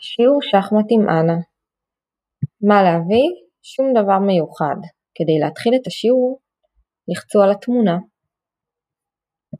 שיעור שחמט עם אנה מה להביא? שום דבר מיוחד. כדי להתחיל את השיעור לחצו על התמונה